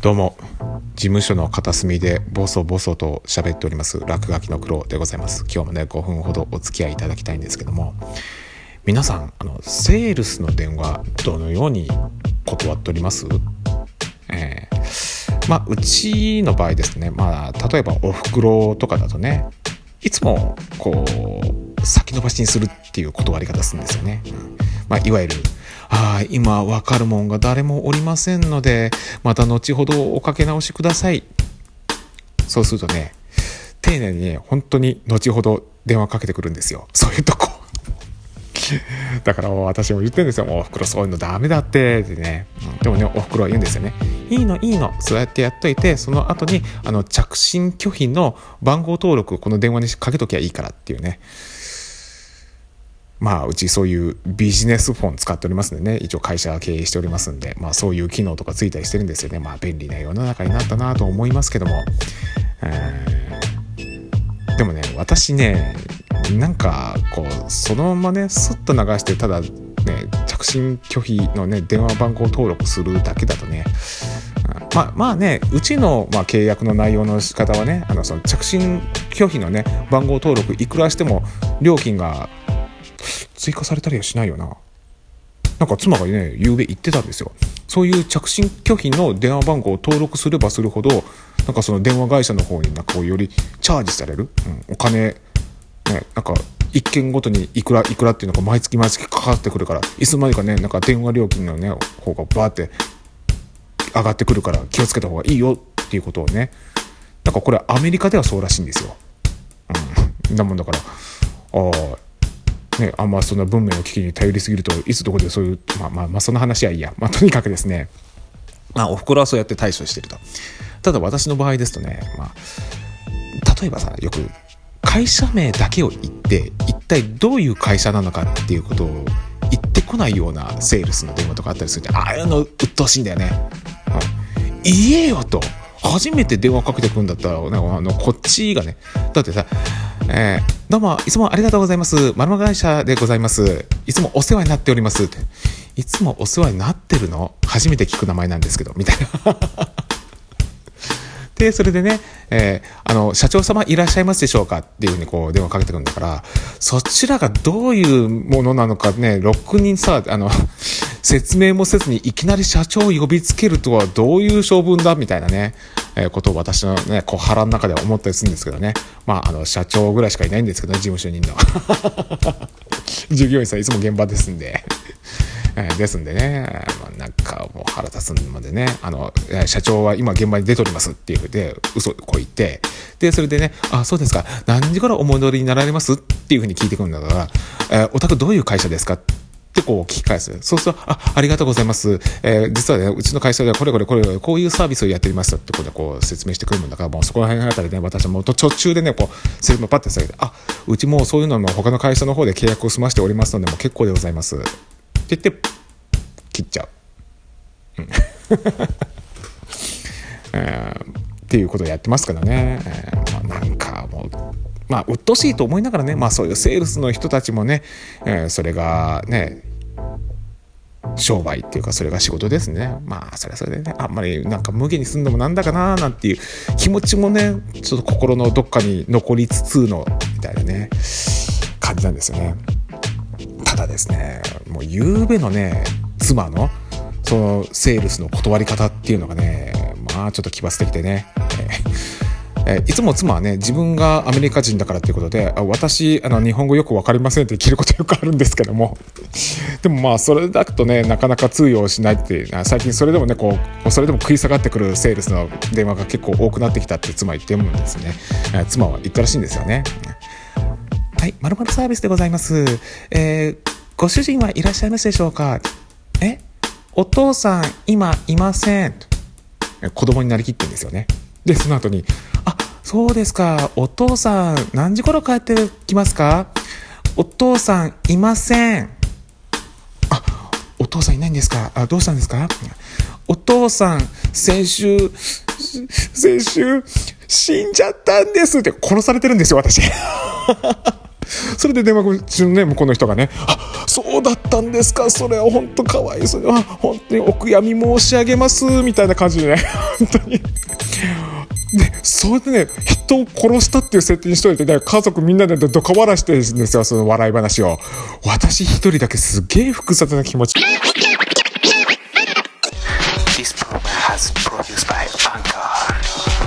どうも事務所の片隅でボソボソと喋っております落書きの苦労でございます。今日もね5分ほどお付き合いいただきたいんですけども。皆さんあのセールスの電話どのように断っております？えー、まあうちの場合ですねまあ例えばおふくろとかだとねいつもこう先延ばしにするっていう断り方するんですよね、うん。まあ、いわゆるああ、今わかるもんが誰もおりませんので、また後ほどおかけ直しください。そうするとね、丁寧にね、本当に後ほど電話かけてくるんですよ。そういうとこ。だから私も言ってるんですよ。おふくろそういうのダメだって。ってね。でもね、おふくろは言うんですよね。いいの、いいの。そうやってやっといて、その後に、あの、着信拒否の番号登録、この電話にかけときゃいいからっていうね。まあ、うちそういうビジネスフォン使っておりますんでね、一応会社経営しておりますんで、まあそういう機能とかついたりしてるんですよね。まあ便利な世の中になったなと思いますけども。でもね、私ね、なんか、こう、そのままね、スッと流して、ただ、ね、着信拒否のね、電話番号登録するだけだとね、まあ、まあね、うちの、まあ、契約の内容の仕方はね、あのその着信拒否のね、番号登録いくらしても料金が追加されたりはしないよな。なんか妻がね、昨べ言ってたんですよ。そういう着信拒否の電話番号を登録すればするほど、なんかその電話会社の方になんかこうよりチャージされる、うん、お金、ね、なんか一件ごとにいくらいくらっていうのが毎月毎月かかってくるから、いつまでかね、なんか電話料金のね、方がバーって上がってくるから気をつけた方がいいよっていうことをね、なんかこれアメリカではそうらしいんですよ。うん。だもんだから、ああ、ね、あんまそんな文明の危機に頼りすぎるといつどこでそういうまあまあまあその話はいいや、まあ、とにかくですねまあおふくろはそうやって対処してると。ただ私の場合ですとね、まあ、例えばさよく会社名だけを言って一体どういう会社なのかっていうことを言ってこないようなセールスの電話とかあったりするん。でああいうの鬱陶しいんだよね、うん、言えよと。初めて電話かけてくるんだったら、ね、あのこっちがね。だってさえー、どうも、いつもありがとうございます。まるまる会社でございます。いつもお世話になっております。っていつもお世話になってるの？初めて聞く名前なんですけど、みたいな。で、それでね、えー、あの、社長様いらっしゃいますでしょうかっていうふうにこう電話かけてくるんだから、そちらがどういうものなのかね、ろくにさ、あの、説明もせずにいきなり社長を呼びつけるとはどういう性分だみたいなね、えー、ことを私のね、小腹の中では思ったりするんですけどね。まあ、あの、社長ぐらいしかいないんですけどね、事務所にいるの。従業員さんいつも現場ですんで。えー、ですんでね、まあ、なんかもう腹立つまでね、あの、社長は今現場に出ておりますっていうふうで、嘘こいて、で、それでね、あ、そうですか、何時からお戻りになられます？っていうふうに聞いてくるんだから、えー、お宅どういう会社ですか？ってこう聞き返す。そうすると、あ、ありがとうございます。えー、実はね、うちの会社ではこれこれこれこういうサービスをやっていますってことでこう説明してくるもんだから、もうそこら辺あたりね、私も途中でね、こう、セリフパッて下げて、あ、うちもそういうのも他の会社の方で契約を済ましておりますので、もう結構でございます。って言って、切っちゃう。えー、っていうことをやってますからね。えー、まあ、なんかもう、まあ、鬱陶しいと思いながらね、まあ、そういうセールスの人たちもね、えー、それがね、商売っていうかそれが仕事ですね。まあそれはそれでねあんまりなんか無限に住んでもなんだかななんていう気持ちもねちょっと心のどっかに残りつつのみたいなね感じなんですよね。ただですねもう夕べのね妻のそのセールスの断り方っていうのがねまあちょっと奇抜的でね、えーえいつも妻はね、自分がアメリカ人だからっていうことで、あ私、あの、日本語よくわかりませんって聞ることよくあるんですけども、でもまあ、それだとね、なかなか通用しないっていう、最近それでもね、こう、それでも食い下がってくるセールスの電話が結構多くなってきたって妻言ってるんですね。え妻は言ったらしいんですよね。はい、まるまるサービスでございます。えー、ご主人はいらっしゃいますでしょうか？えお父さん、今いません。子供になりきってんですよね。で、その後に、そうですか、お父さん、何時頃帰ってきますか？お父さん、いません。あ、お父さんいないんですか？あ、どうしたんですか？お父さん、先週、先週、死んじゃったんですって殺されてるんですよ、私。それで電話中のね、向こうの人がね、あ、そうだったんですか、それは本当かわいそう。あ、本当にお悔やみ申し上げます、みたいな感じでね、本当に。で、それでね、人を殺したっていう設定にしといて、ね、家族みんなでどか笑してるんですよ、その笑い話を。私一人だけすげえ複雑な気持ち。This program has produced by Anchor.